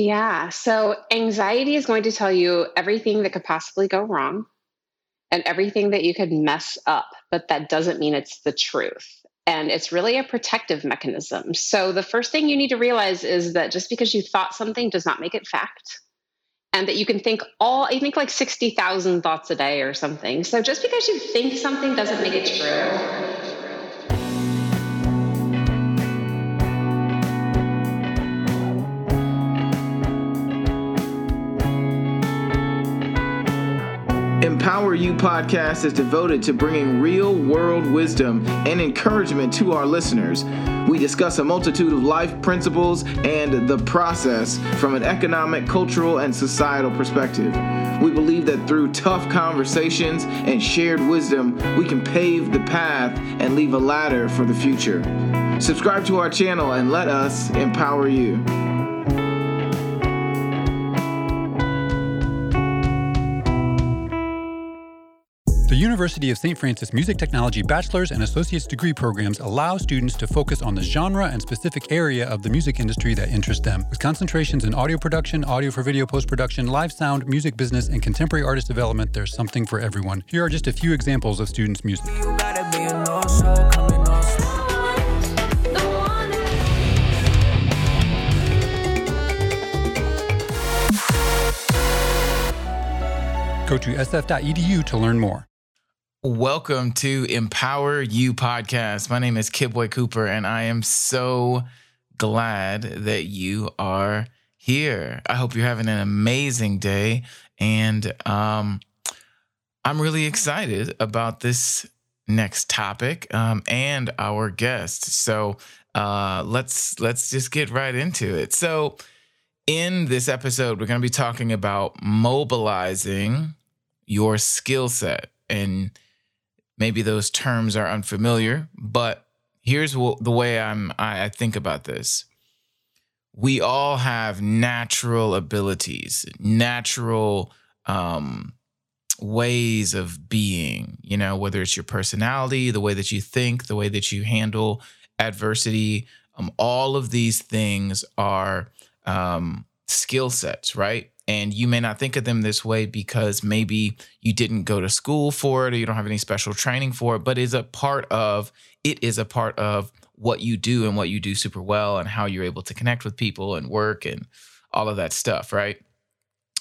Yeah. So anxiety is going to tell you everything that could possibly go wrong and everything that you could mess up, but that doesn't mean it's the truth. And it's really a protective mechanism. So the first thing you need to realize is that just because you thought something does not make it fact. And that you can think all, I think like 60,000 thoughts a day or something. So just because you think something doesn't make it true. Empower You podcast is devoted to bringing real world wisdom and encouragement to our listeners. We discuss a multitude of life principles and the process from an economic, cultural, and societal perspective. We believe that through tough conversations and shared wisdom, we can pave the path and leave a ladder for the future. Subscribe to our channel and let us empower you. University of St. Francis Music Technology bachelor's and associate's degree programs allow students to focus on the genre and specific area of the music industry that interests them. With concentrations in audio production, audio for video post production, live sound, music business, and contemporary artist development, there's something for everyone. Here are just a few examples of students' music. Go to sf.edu to learn more. Welcome to Empower You podcast. My name is Kidboy Cooper, and I am so glad that you are here. I hope you're having an amazing day, and um, I'm really excited about this next topic um, and our guest. So uh, let's let's just get right into it. So in this episode, we're going to be talking about mobilizing your skill set and maybe those terms are unfamiliar, but here's what, the way I'm I, I think about this. We all have natural abilities, natural um, ways of being, you know, whether it's your personality, the way that you think, the way that you handle adversity. Um, all of these things are um, skill sets, right? And you may not think of them this way because maybe you didn't go to school for it or you don't have any special training for it, but is a part of it is a part of what you do and what you do super well and how you're able to connect with people and work and all of that stuff, right?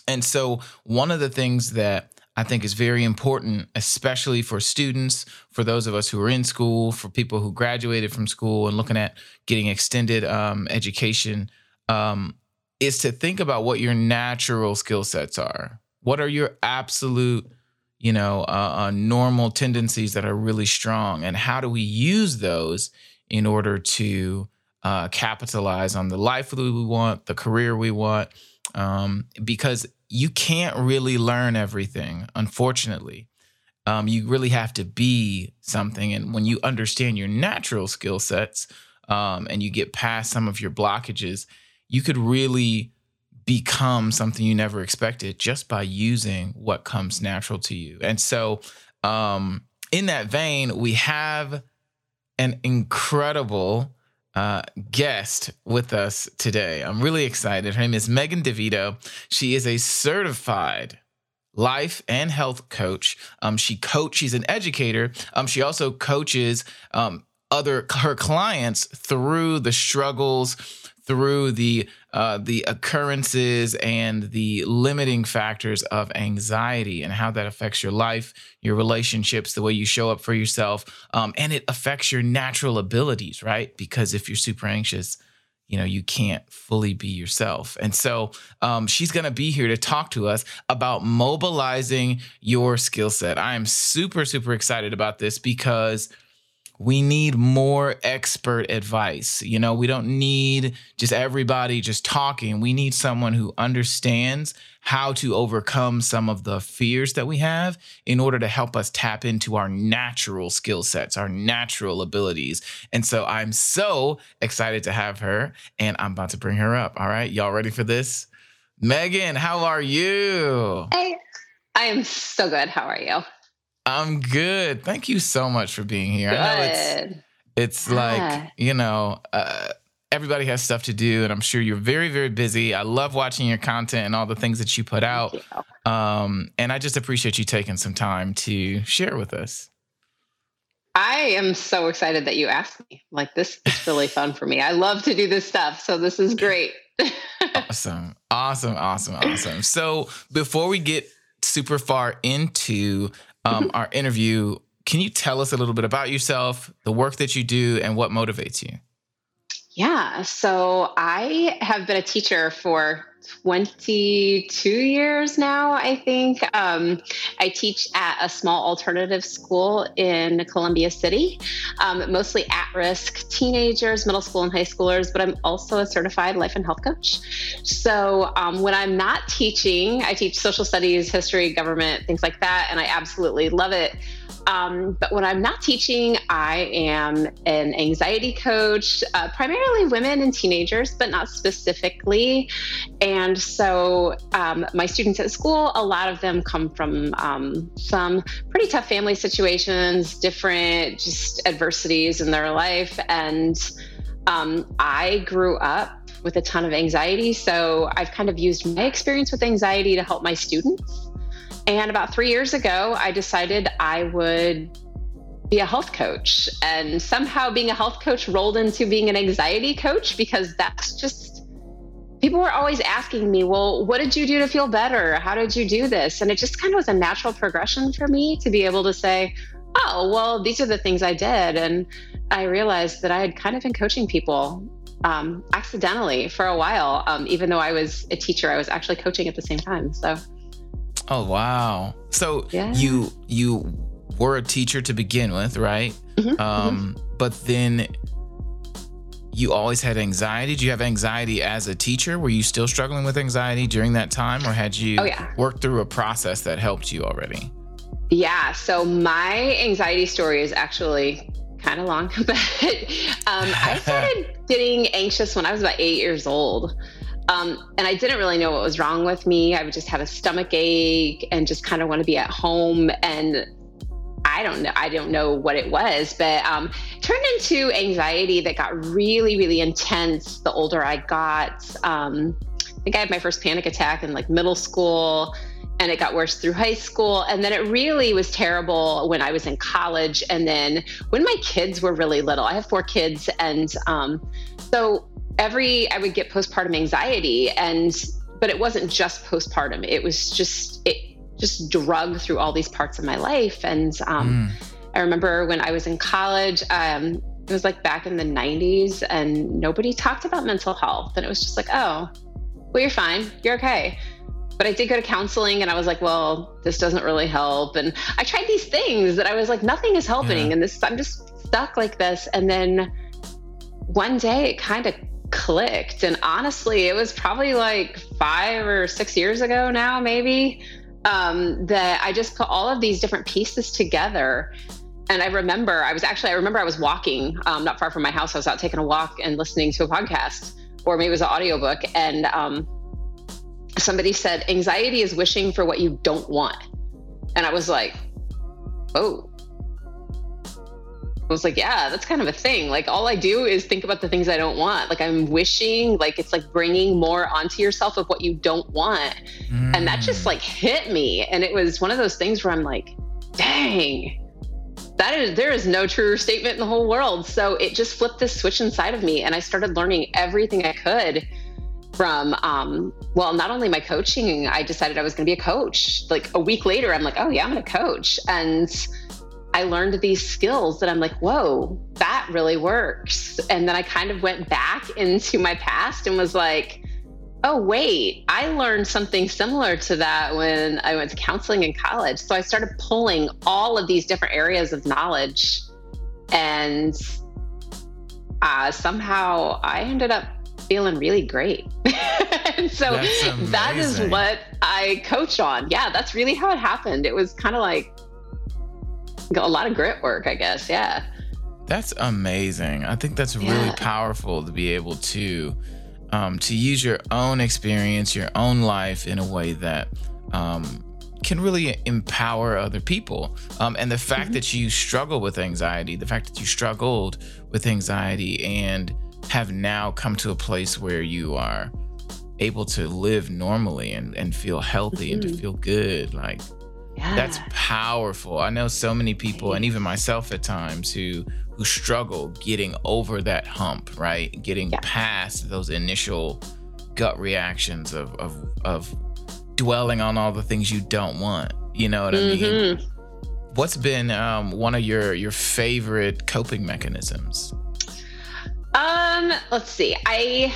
And so one of the things that I think is very important, especially for students, for those of us who are in school, for people who graduated from school and looking at getting extended um, education. Um, is to think about what your natural skill sets are. What are your absolute, you know, uh, uh, normal tendencies that are really strong, and how do we use those in order to uh, capitalize on the life that we want, the career we want? Um, because you can't really learn everything, unfortunately. Um, you really have to be something, and when you understand your natural skill sets, um, and you get past some of your blockages you could really become something you never expected just by using what comes natural to you. And so, um, in that vein, we have an incredible uh, guest with us today. I'm really excited. Her name is Megan DeVito. She is a certified life and health coach. Um, she coach. She's an educator. Um, she also coaches um, other her clients through the struggles through the uh, the occurrences and the limiting factors of anxiety and how that affects your life, your relationships, the way you show up for yourself, um, and it affects your natural abilities, right? Because if you're super anxious, you know you can't fully be yourself and so um, she's going to be here to talk to us about mobilizing your skill set i am super super excited about this because we need more expert advice. You know, we don't need just everybody just talking. We need someone who understands how to overcome some of the fears that we have in order to help us tap into our natural skill sets, our natural abilities. And so I'm so excited to have her, and I'm about to bring her up. All right, y'all ready for this? Megan, how are you? Hey, I am so good. How are you? I'm good. Thank you so much for being here. Good. I know it's it's like, you know, uh, everybody has stuff to do, and I'm sure you're very, very busy. I love watching your content and all the things that you put out. You. Um, and I just appreciate you taking some time to share with us. I am so excited that you asked me. Like, this is really fun for me. I love to do this stuff. So, this is great. awesome. Awesome. Awesome. Awesome. So, before we get super far into um, our interview, can you tell us a little bit about yourself, the work that you do, and what motivates you? Yeah. So I have been a teacher for 22 years now, I think. Um, I teach at a small alternative school in Columbia City, um, mostly at risk teenagers, middle school, and high schoolers, but I'm also a certified life and health coach. So um, when I'm not teaching, I teach social studies, history, government, things like that, and I absolutely love it. Um, but when I'm not teaching, I am an anxiety coach, uh, primarily women and teenagers, but not specifically. And so um, my students at school, a lot of them come from um, some pretty tough family situations, different just adversities in their life. And um, I grew up with a ton of anxiety. So I've kind of used my experience with anxiety to help my students. And about three years ago, I decided I would be a health coach. And somehow being a health coach rolled into being an anxiety coach because that's just, people were always asking me, well, what did you do to feel better? How did you do this? And it just kind of was a natural progression for me to be able to say, oh, well, these are the things I did. And I realized that I had kind of been coaching people um, accidentally for a while. Um, even though I was a teacher, I was actually coaching at the same time. So, Oh wow! So yeah. you you were a teacher to begin with, right? Mm-hmm, mm-hmm. um, mm-hmm. But then you always had anxiety. Did you have anxiety as a teacher? Were you still struggling with anxiety during that time, or had you oh, yeah. worked through a process that helped you already? Yeah. So my anxiety story is actually kind of long, but um, I started getting anxious when I was about eight years old. Um, and I didn't really know what was wrong with me. I would just have a stomach ache and just kind of want to be at home. And I don't know. I don't know what it was, but um, turned into anxiety that got really, really intense the older I got. Um, I think I had my first panic attack in like middle school, and it got worse through high school. And then it really was terrible when I was in college. And then when my kids were really little, I have four kids, and um, so every I would get postpartum anxiety and but it wasn't just postpartum. It was just it just drug through all these parts of my life. And um, mm. I remember when I was in college, um, it was like back in the 90s, and nobody talked about mental health. And it was just like, oh, well, you're fine, you're okay. But I did go to counseling, and I was like, well, this doesn't really help. And I tried these things that I was like, nothing is helping, yeah. and this I'm just stuck like this. And then one day, it kind of clicked. And honestly, it was probably like five or six years ago now, maybe, um, that I just put all of these different pieces together. And I remember, I was actually, I remember I was walking um, not far from my house. I was out taking a walk and listening to a podcast, or maybe it was an audiobook. And um, somebody said, anxiety is wishing for what you don't want. And I was like, oh, I was like, yeah, that's kind of a thing. Like, all I do is think about the things I don't want. Like, I'm wishing, like, it's like bringing more onto yourself of what you don't want. Mm. And that just like hit me. And it was one of those things where I'm like, dang, that is, there is no truer statement in the whole world. So it just flipped this switch inside of me. And I started learning everything I could from, um, well, not only my coaching, I decided I was going to be a coach. Like, a week later, I'm like, oh, yeah, I'm going to coach. And, I learned these skills that I'm like, whoa, that really works. And then I kind of went back into my past and was like, oh, wait, I learned something similar to that when I went to counseling in college. So I started pulling all of these different areas of knowledge. And uh, somehow I ended up feeling really great. and so that is what I coach on. Yeah, that's really how it happened. It was kind of like, a lot of grit work, I guess. Yeah. That's amazing. I think that's really yeah. powerful to be able to um, to use your own experience, your own life in a way that um, can really empower other people. Um, and the fact mm-hmm. that you struggle with anxiety, the fact that you struggled with anxiety and have now come to a place where you are able to live normally and, and feel healthy mm-hmm. and to mm-hmm. feel good. Like yeah. that's powerful. I know so many people and even myself at times who who struggle getting over that hump, right? Getting yeah. past those initial gut reactions of of of dwelling on all the things you don't want. You know what mm-hmm. I mean? Mm-hmm. What's been um, one of your your favorite coping mechanisms? Um, let's see. I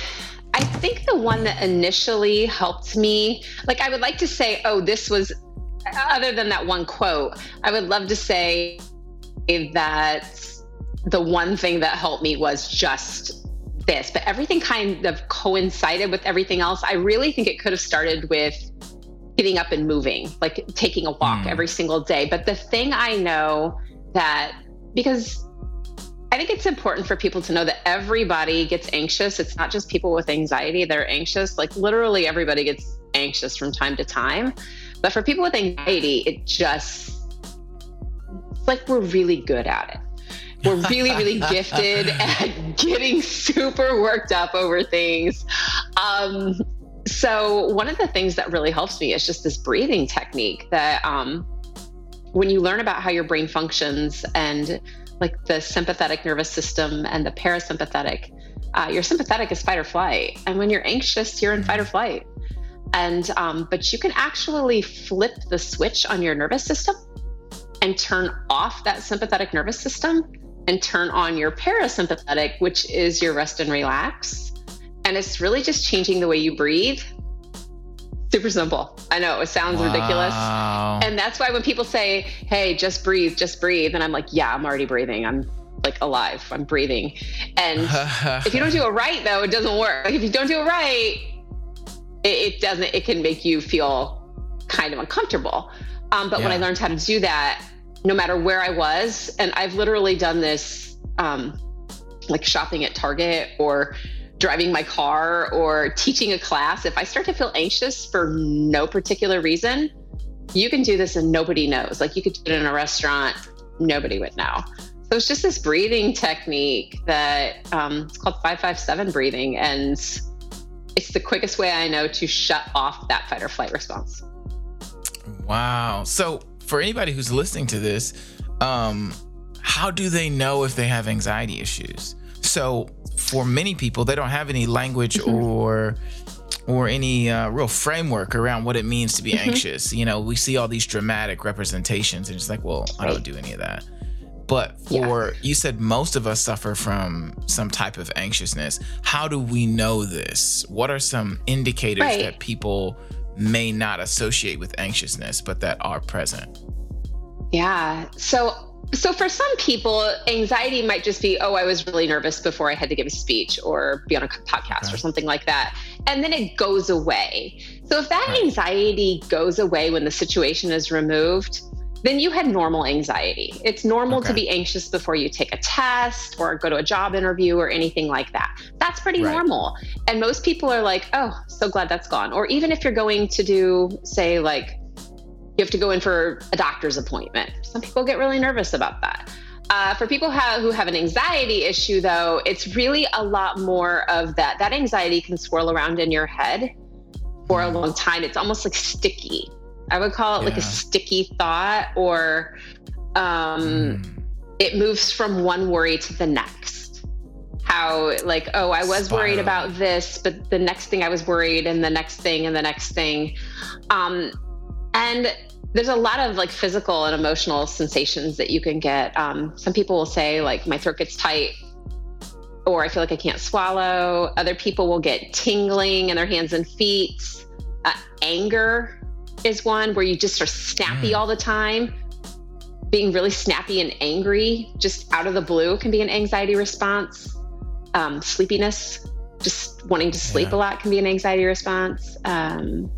I think the one that initially helped me, like I would like to say, oh, this was other than that one quote, I would love to say that the one thing that helped me was just this, but everything kind of coincided with everything else. I really think it could have started with getting up and moving, like taking a walk mm. every single day. But the thing I know that because I think it's important for people to know that everybody gets anxious. It's not just people with anxiety that are anxious. Like literally everybody gets anxious from time to time. But for people with anxiety, it just it's like we're really good at it. We're really, really gifted at getting super worked up over things. Um, so one of the things that really helps me is just this breathing technique that um, when you learn about how your brain functions and like the sympathetic nervous system and the parasympathetic. Uh, your sympathetic is fight or flight, and when you're anxious, you're in fight or flight. And um, but you can actually flip the switch on your nervous system and turn off that sympathetic nervous system and turn on your parasympathetic, which is your rest and relax. And it's really just changing the way you breathe super simple. I know it sounds wow. ridiculous. And that's why when people say, hey, just breathe, just breathe. And I'm like, yeah, I'm already breathing. I'm like alive. I'm breathing. And if you don't do it right, though, it doesn't work. Like if you don't do it right, it, it doesn't, it can make you feel kind of uncomfortable. Um, but yeah. when I learned how to do that, no matter where I was, and I've literally done this um, like shopping at Target or driving my car or teaching a class, if I start to feel anxious for no particular reason, you can do this and nobody knows. Like you could do it in a restaurant, nobody would know. So it's just this breathing technique that um, it's called 557 breathing. And it's the quickest way I know to shut off that fight or flight response. Wow. So for anybody who's listening to this, um, how do they know if they have anxiety issues? So for many people, they don't have any language mm-hmm. or or any uh, real framework around what it means to be mm-hmm. anxious. You know, we see all these dramatic representations, and it's like, well, I don't do any of that. But for yeah. you said most of us suffer from some type of anxiousness. How do we know this? What are some indicators right. that people may not associate with anxiousness, but that are present? Yeah. So so for some people, anxiety might just be, oh, I was really nervous before I had to give a speech or be on a podcast okay. or something like that. And then it goes away. So if that right. anxiety goes away when the situation is removed, then you had normal anxiety. It's normal okay. to be anxious before you take a test or go to a job interview or anything like that. That's pretty right. normal. And most people are like, oh, so glad that's gone. Or even if you're going to do, say, like you have to go in for a doctor's appointment. Some people get really nervous about that. Uh, for people have, who have an anxiety issue, though, it's really a lot more of that. That anxiety can swirl around in your head for a long time. It's almost like sticky. I would call it yeah. like a sticky thought, or um, mm. it moves from one worry to the next. How, like, oh, I was Spiral. worried about this, but the next thing I was worried, and the next thing, and the next thing. Um, and there's a lot of like physical and emotional sensations that you can get. Um, some people will say, like, my throat gets tight, or I feel like I can't swallow. Other people will get tingling in their hands and feet. Uh, anger is one where you just are snappy mm. all the time. Being really snappy and angry just out of the blue can be an anxiety response. Um, sleepiness, just wanting to sleep yeah. a lot can be an anxiety response. Um,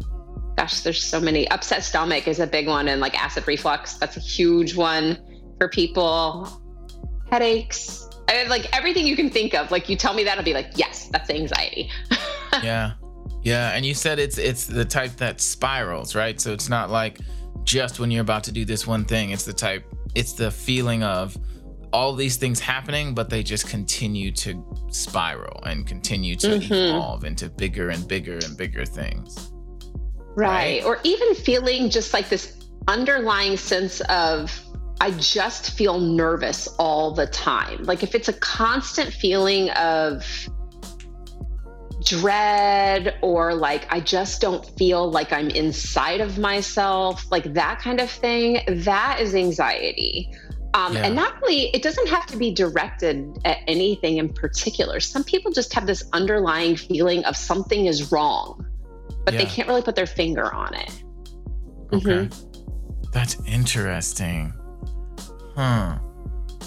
gosh, there's so many. Upset stomach is a big one, and like acid reflux, that's a huge one for people. Headaches, I mean, like everything you can think of. Like you tell me that, I'll be like, yes, that's anxiety. yeah, yeah. And you said it's it's the type that spirals, right? So it's not like just when you're about to do this one thing. It's the type. It's the feeling of all these things happening, but they just continue to spiral and continue to mm-hmm. evolve into bigger and bigger and bigger things. Right. right. Or even feeling just like this underlying sense of, I just feel nervous all the time. Like if it's a constant feeling of dread or like I just don't feel like I'm inside of myself, like that kind of thing, that is anxiety. Um, yeah. And not really, it doesn't have to be directed at anything in particular. Some people just have this underlying feeling of something is wrong, but yeah. they can't really put their finger on it. Okay. Mm-hmm. That's interesting. Huh.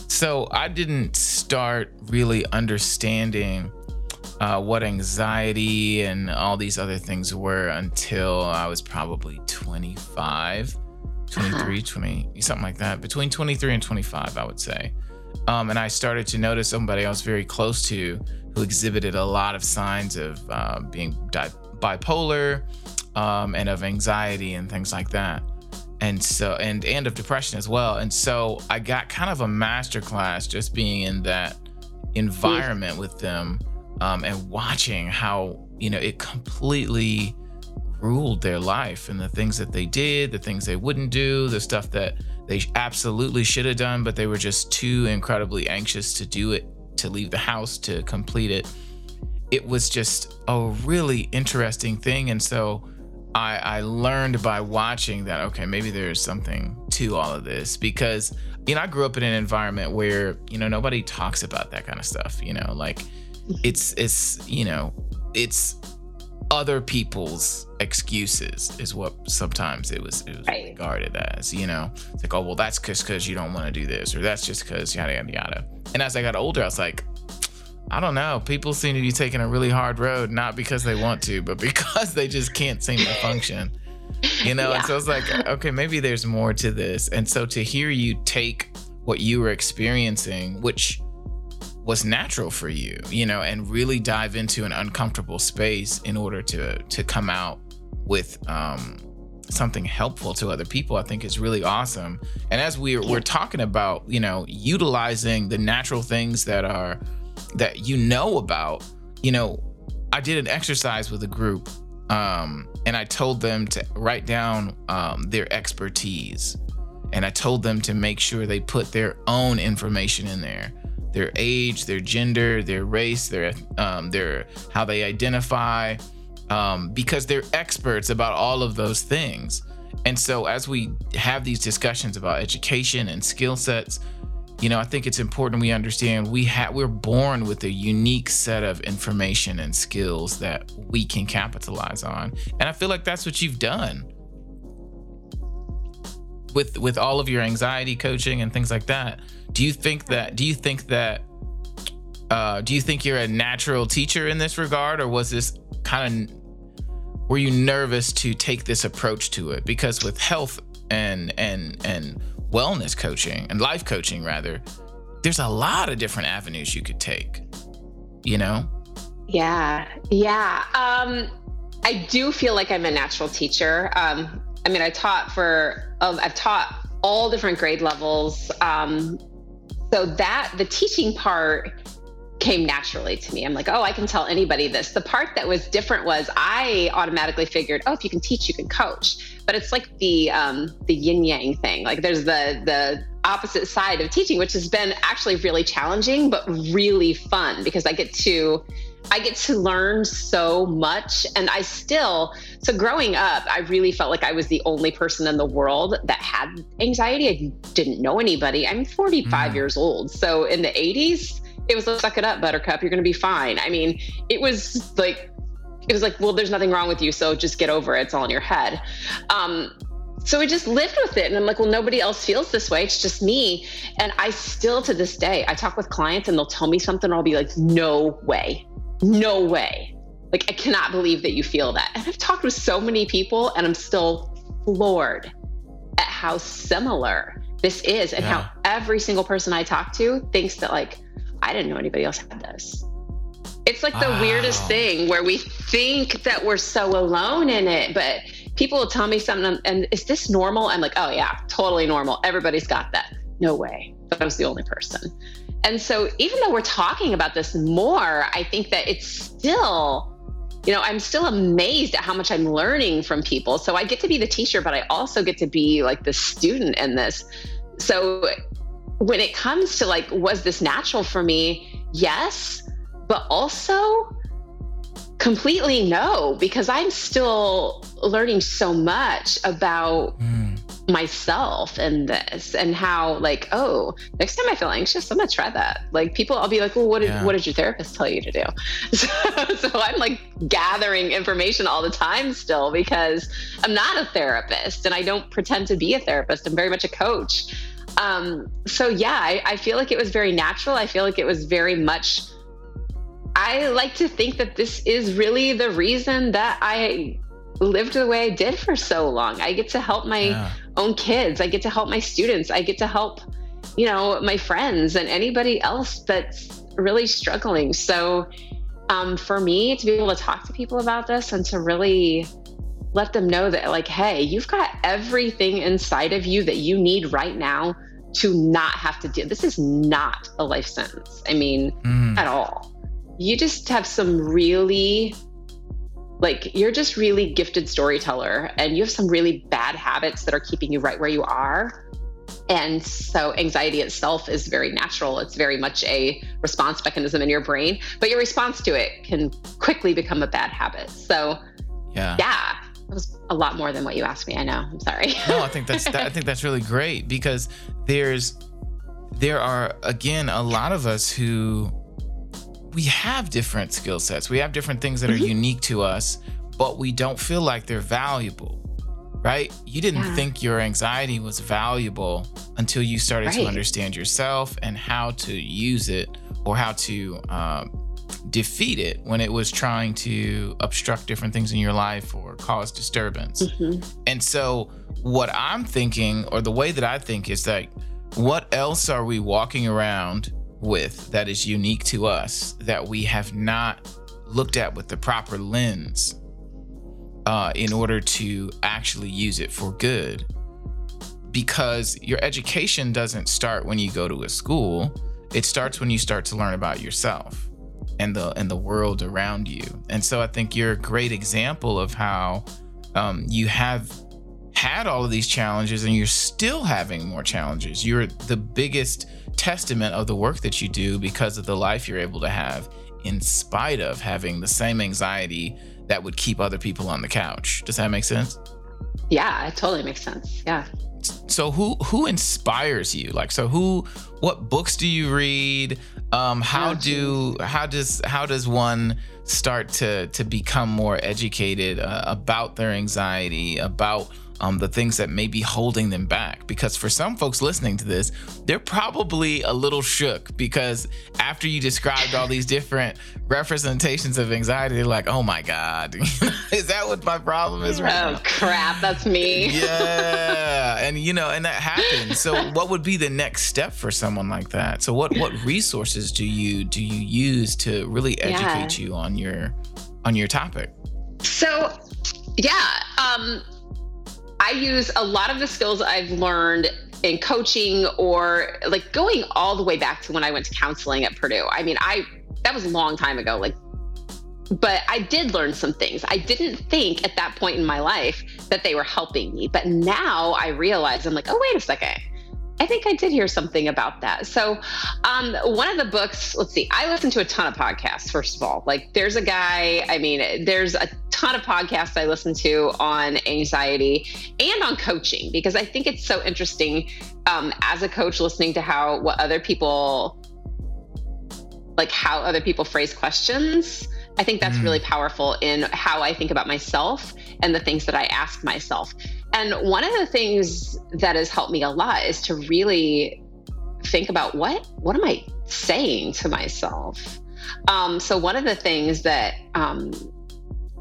So I didn't start really understanding uh, what anxiety and all these other things were until I was probably 25. 23, 20, something like that. Between 23 and 25, I would say. Um, and I started to notice somebody I was very close to who exhibited a lot of signs of uh, being di- bipolar um, and of anxiety and things like that. And so, and and of depression as well. And so, I got kind of a master class just being in that environment with them um, and watching how you know it completely ruled their life and the things that they did, the things they wouldn't do, the stuff that they absolutely should have done, but they were just too incredibly anxious to do it, to leave the house, to complete it. It was just a really interesting thing. And so I, I learned by watching that, okay, maybe there's something to all of this because, you know, I grew up in an environment where, you know, nobody talks about that kind of stuff, you know, like it's, it's, you know, it's other people's excuses is what sometimes it was, it was right. regarded as you know? It's like oh well that's just because you don't want to do this or that's just because yada yada yada. And as i got older i was like i don't know. People seem to be taking a really hard road not because they want to but because they just can't seem to function. You know? Yeah. and so it's like okay maybe there's more to this. And so to hear you take what you were experiencing which was natural for you, you know, and really dive into an uncomfortable space in order to to come out with um, something helpful to other people, I think is really awesome. And as we're we're talking about, you know, utilizing the natural things that are that you know about, you know, I did an exercise with a group, um, and I told them to write down um, their expertise, and I told them to make sure they put their own information in there their age, their gender, their race, their um, their how they identify, um, because they're experts about all of those things. And so, as we have these discussions about education and skill sets, you know, I think it's important we understand we have we're born with a unique set of information and skills that we can capitalize on. And I feel like that's what you've done with with all of your anxiety coaching and things like that do you think that? Do you think that? Uh, do you think you're a natural teacher in this regard, or was this kind of? Were you nervous to take this approach to it? Because with health and and and wellness coaching and life coaching rather, there's a lot of different avenues you could take. You know? Yeah, yeah. Um, I do feel like I'm a natural teacher. Um, I mean, I taught for, um, I've taught all different grade levels. Um, so that the teaching part came naturally to me. I'm like, oh, I can tell anybody this. The part that was different was I automatically figured, oh, if you can teach, you can coach. But it's like the um, the yin yang thing. Like there's the the opposite side of teaching, which has been actually really challenging, but really fun because I get to I get to learn so much. And I still, so growing up, I really felt like I was the only person in the world that had anxiety. I didn't know anybody. I'm 45 mm. years old. So in the 80s, it was like, suck it up, buttercup. You're going to be fine. I mean, it was like, it was like, well, there's nothing wrong with you. So just get over it. It's all in your head. Um, so we just lived with it. And I'm like, well, nobody else feels this way. It's just me. And I still, to this day, I talk with clients and they'll tell me something, and I'll be like, no way no way. Like, I cannot believe that you feel that. And I've talked with so many people, and I'm still floored at how similar this is and yeah. how every single person I talk to thinks that, like, I didn't know anybody else had this. It's like the wow. weirdest thing where we think that we're so alone in it, but people will tell me something and is this normal? I'm like, oh yeah, totally normal. Everybody's got that. no way. But I was the only person. And so even though we're talking about this more, I think that it's still, you know, I'm still amazed at how much I'm learning from people. So I get to be the teacher, but I also get to be like the student in this. So when it comes to like, was this natural for me? Yes. But also, completely no, because I'm still learning so much about mm. Myself and this and how like, oh, next time I feel anxious, I'm gonna try that. Like people, I'll be like, well, what did yeah. what did your therapist tell you to do? So, so I'm like gathering information all the time still because I'm not a therapist and I don't pretend to be a therapist. I'm very much a coach. Um, so yeah, I, I feel like it was very natural. I feel like it was very much I like to think that this is really the reason that I lived the way I did for so long. I get to help my yeah. Own kids. I get to help my students. I get to help, you know, my friends and anybody else that's really struggling. So, um, for me to be able to talk to people about this and to really let them know that, like, hey, you've got everything inside of you that you need right now to not have to do this is not a life sentence. I mean, mm. at all you just have some really like you're just really gifted storyteller and you have some really bad habits that are keeping you right where you are. And so anxiety itself is very natural. It's very much a response mechanism in your brain but your response to it can quickly become a bad habit. So yeah. yeah that was a lot more than what you asked me. I know. I'm sorry. No i think that's that, i think that's really great because there's there are again a lot of us who we have different skill sets. We have different things that mm-hmm. are unique to us, but we don't feel like they're valuable. Right? You didn't yeah. think your anxiety was valuable until you started right. to understand yourself and how to use it or how to um, defeat it when it was trying to obstruct different things in your life or cause disturbance. Mm-hmm. And so, what I'm thinking, or the way that I think, is that what else are we walking around with that is unique to us that we have not looked at with the proper lens uh, in order to actually use it for good. Because your education doesn't start when you go to a school; it starts when you start to learn about yourself and the and the world around you. And so, I think you're a great example of how um, you have had all of these challenges and you're still having more challenges. You're the biggest testament of the work that you do because of the life you're able to have in spite of having the same anxiety that would keep other people on the couch. Does that make sense? Yeah, it totally makes sense. Yeah. So who who inspires you? Like so who what books do you read? Um how do how does how does one start to to become more educated uh, about their anxiety, about um, the things that may be holding them back. Because for some folks listening to this, they're probably a little shook because after you described all these different representations of anxiety, they're like, oh my God, is that what my problem is right Oh, now? crap, that's me. yeah. And, you know, and that happens. So, what would be the next step for someone like that? So, what, what resources do you do you use to really educate yeah. you on your on your topic? So, yeah, um, I use a lot of the skills I've learned in coaching or like going all the way back to when I went to counseling at Purdue. I mean, I that was a long time ago, like but I did learn some things. I didn't think at that point in my life that they were helping me, but now I realize I'm like, oh wait a second. I think I did hear something about that. So, um, one of the books, let's see, I listen to a ton of podcasts, first of all. Like, there's a guy, I mean, there's a ton of podcasts I listen to on anxiety and on coaching because I think it's so interesting um, as a coach listening to how, what other people, like, how other people phrase questions. I think that's mm. really powerful in how I think about myself and the things that I ask myself. And one of the things that has helped me a lot is to really think about what what am I saying to myself. Um, so one of the things that um,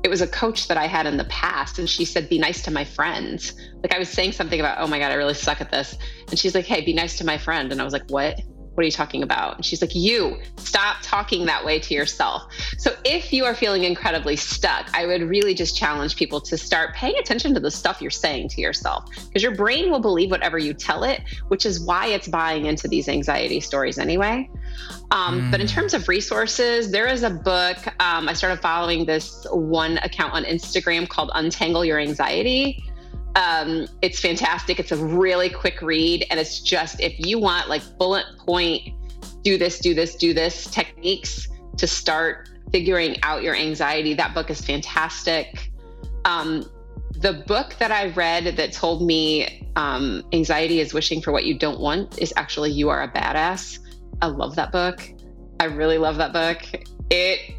it was a coach that I had in the past, and she said, "Be nice to my friends." Like I was saying something about, "Oh my god, I really suck at this," and she's like, "Hey, be nice to my friend," and I was like, "What?" What are you talking about? And she's like, You stop talking that way to yourself. So if you are feeling incredibly stuck, I would really just challenge people to start paying attention to the stuff you're saying to yourself because your brain will believe whatever you tell it, which is why it's buying into these anxiety stories anyway. Um, mm. But in hmm. terms of resources, there is a book. Um, I started following this one account on Instagram called Untangle Your Anxiety. Um, it's fantastic. It's a really quick read, and it's just if you want like bullet point, do this, do this, do this techniques to start figuring out your anxiety. That book is fantastic. Um, the book that I read that told me um, anxiety is wishing for what you don't want is actually You Are a Badass. I love that book. I really love that book. It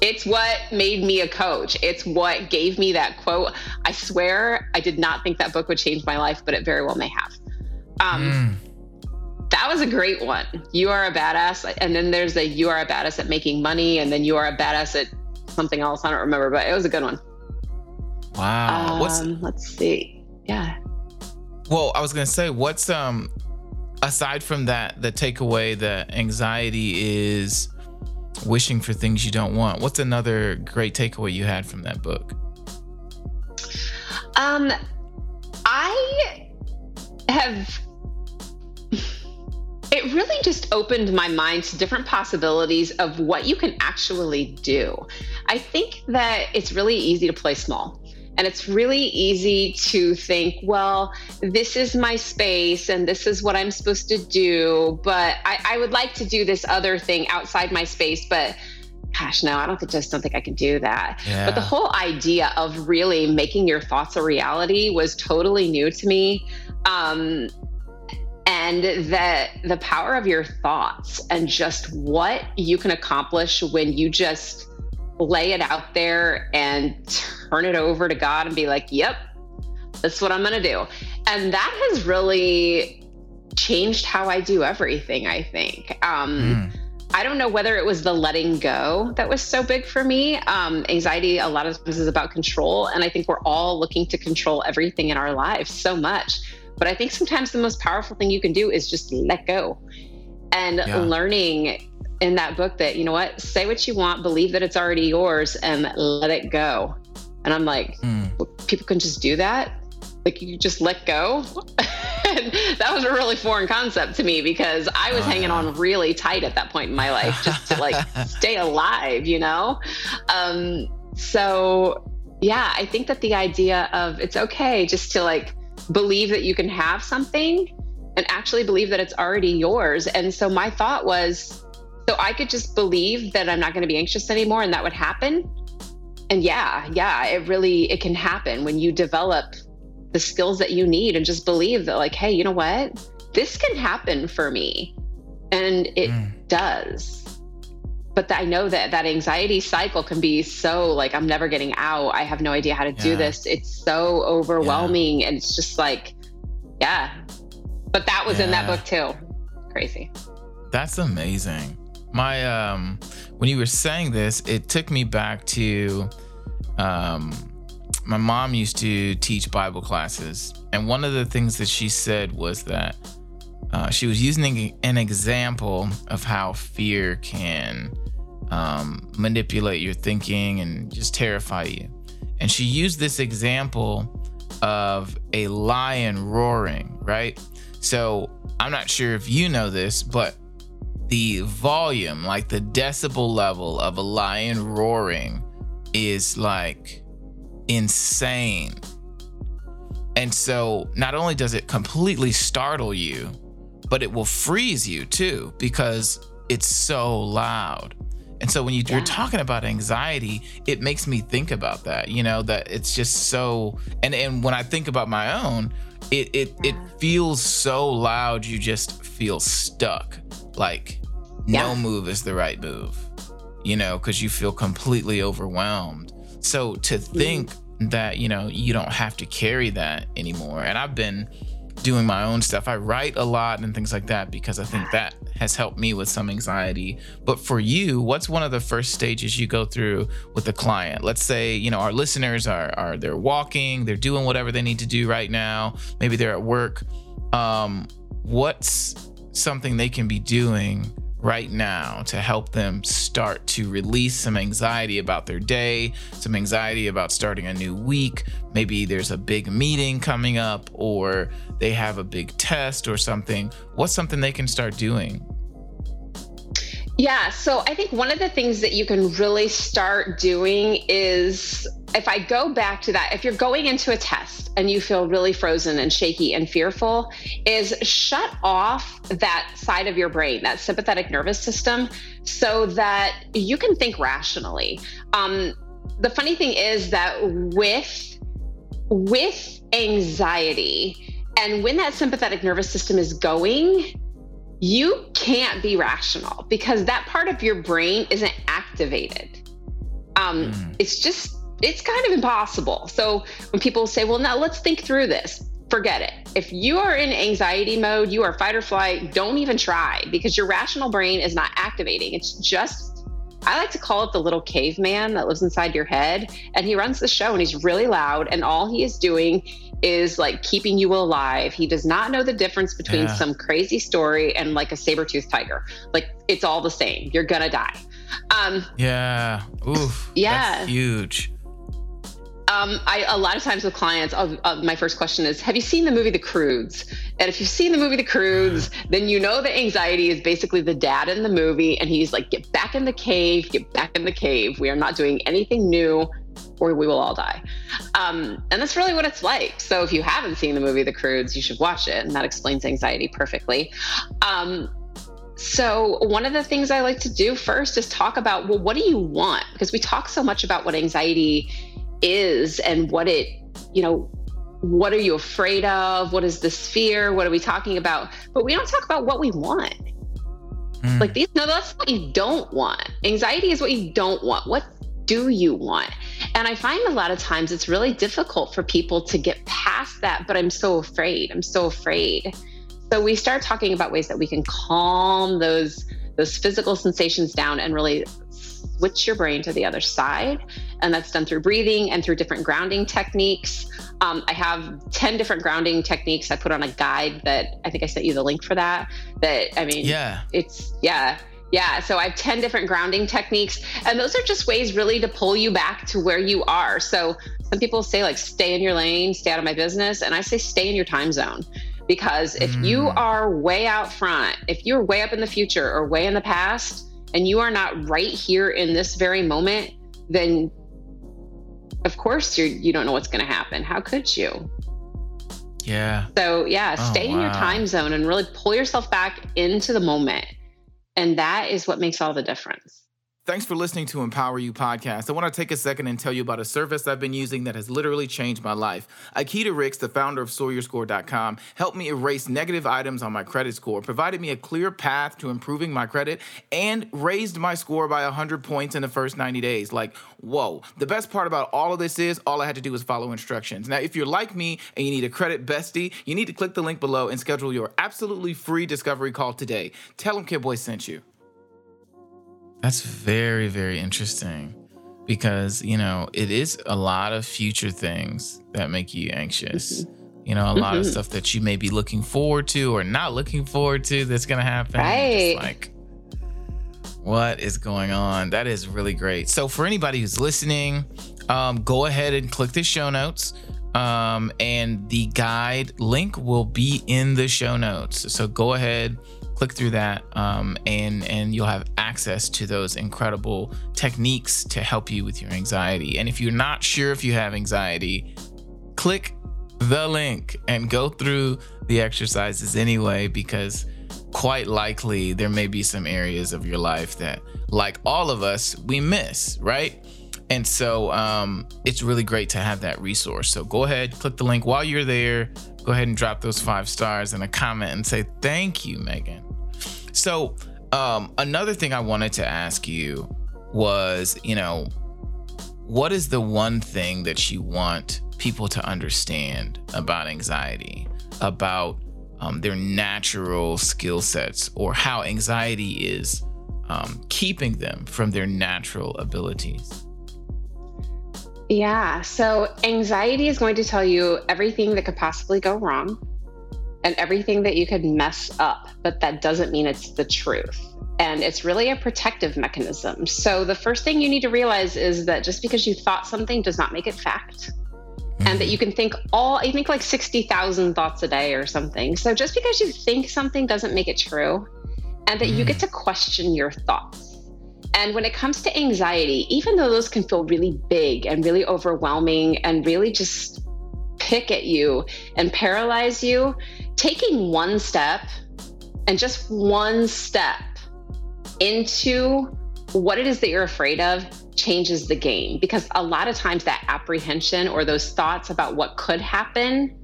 it's what made me a coach. It's what gave me that quote. I swear I did not think that book would change my life, but it very well may have. Um, mm. That was a great one. You are a badass. And then there's a you are a badass at making money. And then you are a badass at something else. I don't remember, but it was a good one. Wow. Um, what's, let's see. Yeah. Well, I was going to say, what's, um, aside from that, the takeaway that anxiety is wishing for things you don't want. What's another great takeaway you had from that book? Um, I have. It really just opened my mind to different possibilities of what you can actually do. I think that it's really easy to play small. And it's really easy to think, well, this is my space and this is what I'm supposed to do, but I, I would like to do this other thing outside my space, but gosh, no, I don't think, just don't think I can do that. Yeah. But the whole idea of really making your thoughts a reality was totally new to me. Um, and that the power of your thoughts and just what you can accomplish when you just lay it out there and turn it over to God and be like, yep, that's what I'm going to do. And that has really changed how I do everything, I think. Um, mm. I don't know whether it was the letting go that was so big for me. Um, anxiety, a lot of times, is about control. And I think we're all looking to control everything in our lives so much. But I think sometimes the most powerful thing you can do is just let go and yeah. learning in that book that, you know what, say what you want, believe that it's already yours, and let it go. And I'm like, mm. people can just do that? Like you just let go? and that was a really foreign concept to me because I was hanging on really tight at that point in my life just to like stay alive, you know? Um, so yeah, I think that the idea of it's okay just to like believe that you can have something and actually believe that it's already yours. And so my thought was, so I could just believe that I'm not going to be anxious anymore and that would happen. And yeah, yeah, it really it can happen when you develop the skills that you need and just believe that like, hey, you know what? This can happen for me. And it mm. does. But I know that that anxiety cycle can be so like I'm never getting out. I have no idea how to yeah. do this. It's so overwhelming yeah. and it's just like yeah. But that was yeah. in that book too. Crazy. That's amazing my um when you were saying this it took me back to um my mom used to teach bible classes. And one of the things that she said was that uh, she was using an example of how fear can um, manipulate your thinking and just terrify you. And she used this example of a lion roaring right? So i'm not sure if you know this but the volume, like the decibel level of a lion roaring, is like insane. And so, not only does it completely startle you, but it will freeze you too because it's so loud. And so, when you, are talking about anxiety, it makes me think about that, you know, that it's just so. And, and when I think about my own, it, it, it feels so loud, you just feel stuck like yeah. no move is the right move, you know, because you feel completely overwhelmed. So to think mm. that, you know, you don't have to carry that anymore. And I've been doing my own stuff. I write a lot and things like that because I think that has helped me with some anxiety. But for you, what's one of the first stages you go through with a client? Let's say, you know, our listeners are are they're walking, they're doing whatever they need to do right now. Maybe they're at work. Um, what's something they can be doing right now to help them start to release some anxiety about their day, some anxiety about starting a new week. Maybe there's a big meeting coming up, or they have a big test or something. What's something they can start doing? Yeah, so I think one of the things that you can really start doing is if I go back to that, if you're going into a test and you feel really frozen and shaky and fearful, is shut off that side of your brain, that sympathetic nervous system, so that you can think rationally. Um, the funny thing is that with with anxiety and when that sympathetic nervous system is going you can't be rational because that part of your brain isn't activated. Um, mm. It's just, it's kind of impossible. So when people say, well, now let's think through this, forget it. If you are in anxiety mode, you are fight or flight, don't even try because your rational brain is not activating. It's just I like to call it the little caveman that lives inside your head. And he runs the show and he's really loud. And all he is doing is like keeping you alive. He does not know the difference between yeah. some crazy story and like a saber toothed tiger. Like it's all the same. You're gonna die. Um, yeah. Oof. Yeah. That's huge. Um, I a lot of times with clients, uh, my first question is, "Have you seen the movie The Croods?" And if you've seen the movie The Croods, then you know that anxiety is basically the dad in the movie, and he's like, "Get back in the cave, get back in the cave. We are not doing anything new, or we will all die." Um, and that's really what it's like. So if you haven't seen the movie The Croods, you should watch it, and that explains anxiety perfectly. Um, so, one of the things I like to do first is talk about, well, what do you want? Because we talk so much about what anxiety is and what it, you know, what are you afraid of? What is this fear? What are we talking about? But we don't talk about what we want. Mm. Like these, no, that's what you don't want. Anxiety is what you don't want. What do you want? And I find a lot of times it's really difficult for people to get past that, but I'm so afraid. I'm so afraid. So we start talking about ways that we can calm those those physical sensations down and really switch your brain to the other side. And that's done through breathing and through different grounding techniques. Um, I have 10 different grounding techniques. I put on a guide that I think I sent you the link for that. That, I mean, yeah, it's, yeah. Yeah, so I have 10 different grounding techniques, and those are just ways really to pull you back to where you are. So some people say, like, stay in your lane, stay out of my business. And I say, stay in your time zone. Because if mm. you are way out front, if you're way up in the future or way in the past, and you are not right here in this very moment, then of course you're you don't know what's going to happen. How could you? Yeah. So yeah, oh, stay wow. in your time zone and really pull yourself back into the moment. And that is what makes all the difference. Thanks for listening to Empower You podcast. I want to take a second and tell you about a service I've been using that has literally changed my life. Akita Ricks, the founder of SoarYourScore.com, helped me erase negative items on my credit score, provided me a clear path to improving my credit, and raised my score by 100 points in the first 90 days. Like, whoa. The best part about all of this is all I had to do was follow instructions. Now, if you're like me and you need a credit bestie, you need to click the link below and schedule your absolutely free discovery call today. Tell them Kibwe sent you. That's very, very interesting because, you know, it is a lot of future things that make you anxious. Mm-hmm. You know, a mm-hmm. lot of mm-hmm. stuff that you may be looking forward to or not looking forward to that's going to happen. Right. Like, what is going on? That is really great. So, for anybody who's listening, um, go ahead and click the show notes. Um, and the guide link will be in the show notes. So, go ahead click through that um, and and you'll have access to those incredible techniques to help you with your anxiety. And if you're not sure if you have anxiety click the link and go through the exercises anyway because quite likely there may be some areas of your life that like all of us we miss right? And so um, it's really great to have that resource. So go ahead click the link. While you're there go ahead and drop those five stars and a comment and say thank you megan so, um, another thing I wanted to ask you was, you know, what is the one thing that you want people to understand about anxiety, about um, their natural skill sets, or how anxiety is um, keeping them from their natural abilities? Yeah. So, anxiety is going to tell you everything that could possibly go wrong and everything that you could mess up, but that doesn't mean it's the truth. And it's really a protective mechanism. So the first thing you need to realize is that just because you thought something does not make it fact. Mm-hmm. And that you can think all, I think like 60,000 thoughts a day or something. So just because you think something doesn't make it true, and that mm-hmm. you get to question your thoughts. And when it comes to anxiety, even though those can feel really big and really overwhelming and really just pick at you and paralyze you, taking one step and just one step into what it is that you're afraid of changes the game. Because a lot of times that apprehension or those thoughts about what could happen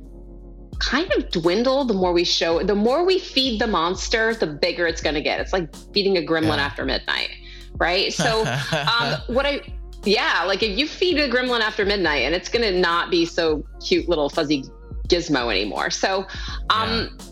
kind of dwindle the more we show the more we feed the monster the bigger it's going to get. It's like feeding a gremlin yeah. after midnight right? So um, what i yeah like if you feed a gremlin after midnight and it's going to not be so cute little fuzzy gizmo anymore so um yeah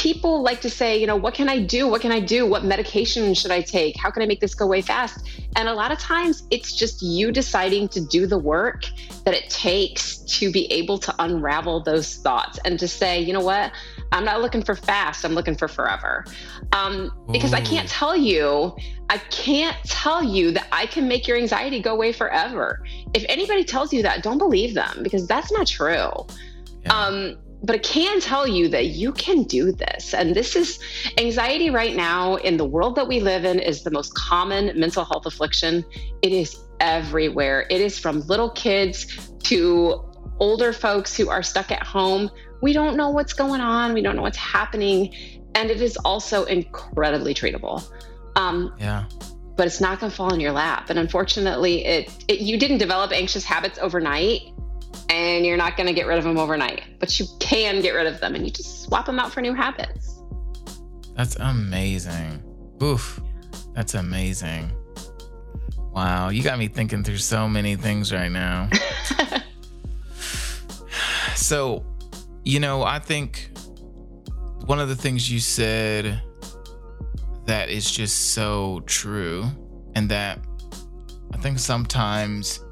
people like to say, you know, what can I do? What can I do? What medication should I take? How can I make this go away fast? And a lot of times it's just you deciding to do the work that it takes to be able to unravel those thoughts and to say, you know what? I'm not looking for fast. I'm looking for forever. Um, because I can't tell you, I can't tell you that I can make your anxiety go away forever. If anybody tells you that, don't believe them because that's not true. Yeah. Um, but I can tell you that you can do this. And this is anxiety right now in the world that we live in is the most common mental health affliction. It is everywhere. It is from little kids to older folks who are stuck at home. We don't know what's going on, we don't know what's happening. And it is also incredibly treatable. Um, yeah. But it's not going to fall in your lap. And unfortunately, it, it you didn't develop anxious habits overnight and you're not going to get rid of them overnight, but you can get rid of them and you just swap them out for new habits. That's amazing. Oof. That's amazing. Wow, you got me thinking through so many things right now. so, you know, I think one of the things you said that is just so true, and that I think sometimes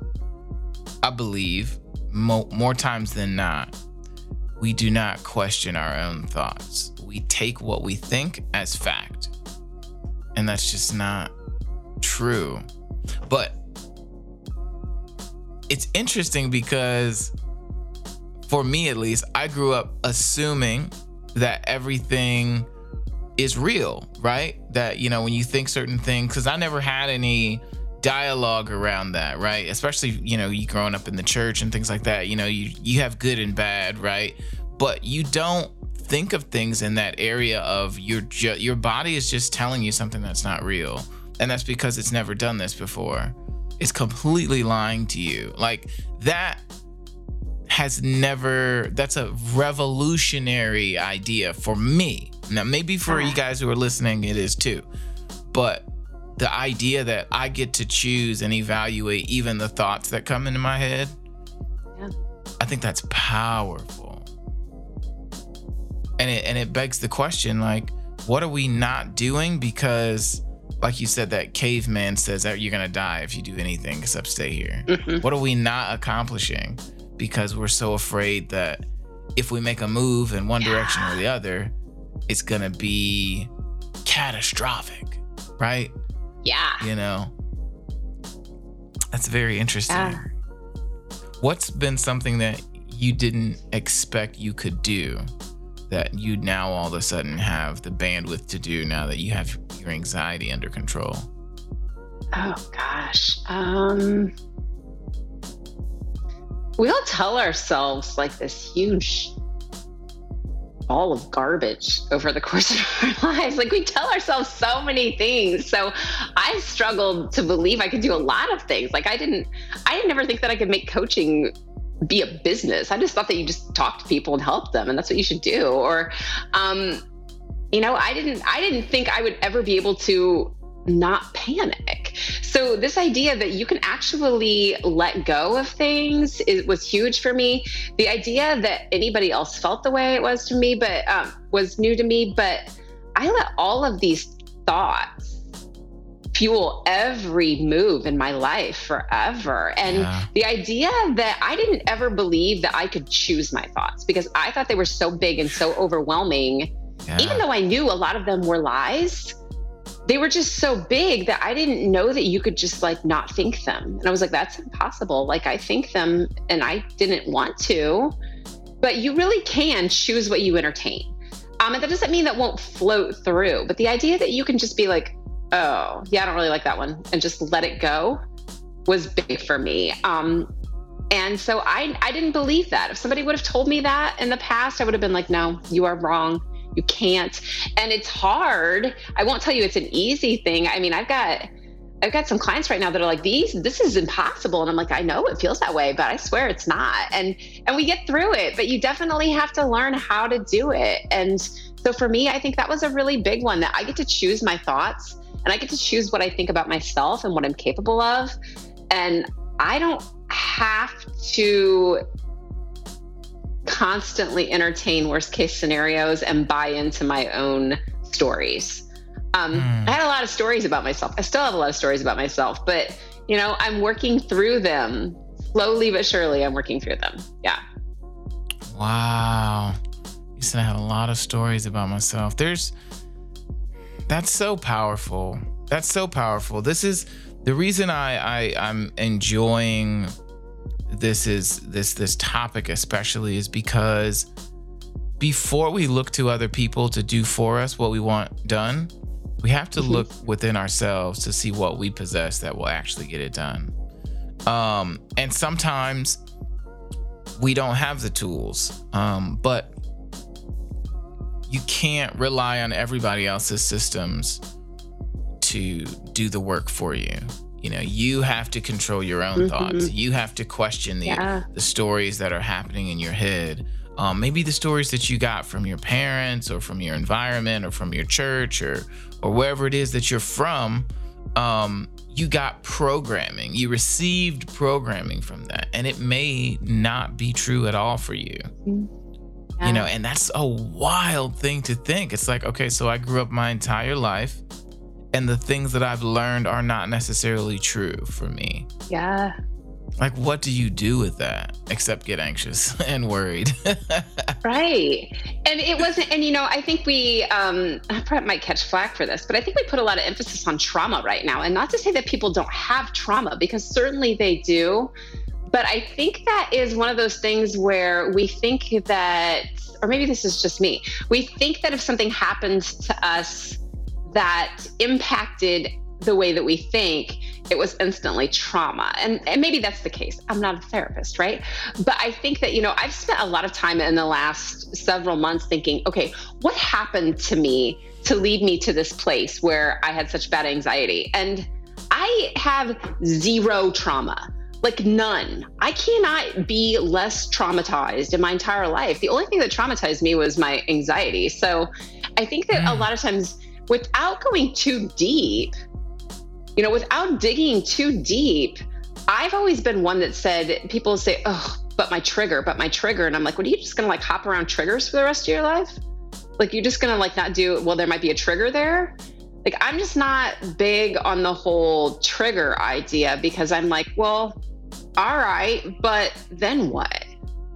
I believe mo- more times than not, we do not question our own thoughts. We take what we think as fact. And that's just not true. But it's interesting because for me at least, I grew up assuming that everything is real, right? That, you know, when you think certain things, because I never had any dialogue around that, right? Especially, you know, you growing up in the church and things like that, you know, you you have good and bad, right? But you don't think of things in that area of your ju- your body is just telling you something that's not real. And that's because it's never done this before. It's completely lying to you. Like that has never that's a revolutionary idea for me. Now maybe for you guys who are listening it is too. But the idea that I get to choose and evaluate even the thoughts that come into my head, yeah. I think that's powerful. And it and it begs the question like, what are we not doing? Because like you said, that caveman says that you're gonna die if you do anything except stay here. Mm-hmm. What are we not accomplishing? Because we're so afraid that if we make a move in one yeah. direction or the other, it's gonna be catastrophic, right? Yeah. You know, that's very interesting. Yeah. What's been something that you didn't expect you could do that you now all of a sudden have the bandwidth to do now that you have your anxiety under control? Oh gosh. Um we all tell ourselves like this huge ball of garbage over the course of our lives. Like we tell ourselves so many things. So I struggled to believe I could do a lot of things. Like I didn't, I didn't never think that I could make coaching be a business. I just thought that you just talk to people and help them, and that's what you should do. Or, um, you know, I didn't, I didn't think I would ever be able to not panic. So this idea that you can actually let go of things is, was huge for me. The idea that anybody else felt the way it was to me, but um, was new to me. But I let all of these thoughts fuel every move in my life forever. And yeah. the idea that I didn't ever believe that I could choose my thoughts because I thought they were so big and so overwhelming, yeah. even though I knew a lot of them were lies. They were just so big that I didn't know that you could just like not think them. And I was like, that's impossible. Like, I think them and I didn't want to, but you really can choose what you entertain. Um, and that doesn't mean that won't float through, but the idea that you can just be like, oh, yeah, I don't really like that one, and just let it go was big for me. Um, and so I, I didn't believe that. If somebody would have told me that in the past, I would have been like, no, you are wrong. You can't. And it's hard. I won't tell you it's an easy thing. I mean, I've got I've got some clients right now that are like, these, this is impossible. And I'm like, I know it feels that way, but I swear it's not. And and we get through it, but you definitely have to learn how to do it. And so for me, I think that was a really big one that I get to choose my thoughts and I get to choose what I think about myself and what I'm capable of. And I don't have to constantly entertain worst case scenarios and buy into my own stories. Um, mm. I had a lot of stories about myself. I still have a lot of stories about myself, but you know, I'm working through them slowly but surely. I'm working through them. Yeah. Wow. You said I had a lot of stories about myself. There's, that's so powerful. That's so powerful. This is the reason I, I I'm enjoying this is this this topic especially is because before we look to other people to do for us what we want done, we have to mm-hmm. look within ourselves to see what we possess that will actually get it done. Um, and sometimes we don't have the tools, um, but you can't rely on everybody else's systems to do the work for you. You know, you have to control your own mm-hmm. thoughts. You have to question the yeah. the stories that are happening in your head. Um, maybe the stories that you got from your parents or from your environment or from your church or or wherever it is that you're from, um, you got programming. You received programming from that, and it may not be true at all for you. Yeah. You know, and that's a wild thing to think. It's like, okay, so I grew up my entire life, and the things that I've learned are not necessarily true for me. Yeah. Like what do you do with that except get anxious and worried? Right. And it wasn't and you know i think we um i probably might catch flack for this but i think we put a lot of emphasis on trauma right now. And not to say that people don't have trauma because certainly they do. But i think that is one of those things where we think that or maybe this is just me we think that if something happens to us that impacted the way that we think it was instantly trauma. And, and maybe that's the case. I'm not a therapist, right? But I think that, you know, I've spent a lot of time in the last several months thinking, okay, what happened to me to lead me to this place where I had such bad anxiety? And I have zero trauma like none. I cannot be less traumatized in my entire life. The only thing that traumatized me was my anxiety. So I think that mm. a lot of times, without going too deep, you know, without digging too deep, I've always been one that said, people say, oh, but my trigger, but my trigger. And I'm like, what are you just gonna like hop around triggers for the rest of your life? Like, you're just gonna like not do, well, there might be a trigger there. Like, I'm just not big on the whole trigger idea because I'm like, well, all right, but then what?